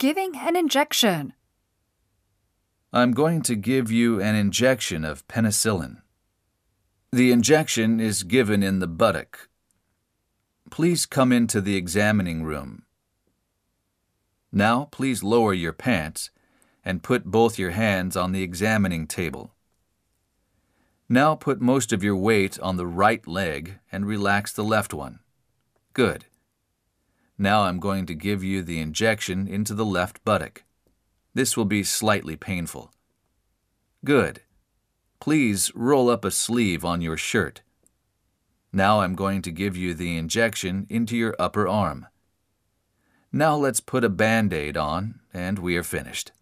Giving an injection. I'm going to give you an injection of penicillin. The injection is given in the buttock. Please come into the examining room. Now, please lower your pants and put both your hands on the examining table. Now put most of your weight on the right leg and relax the left one. Good. Now I'm going to give you the injection into the left buttock. This will be slightly painful. Good. Please roll up a sleeve on your shirt. Now I'm going to give you the injection into your upper arm. Now let's put a band aid on, and we are finished.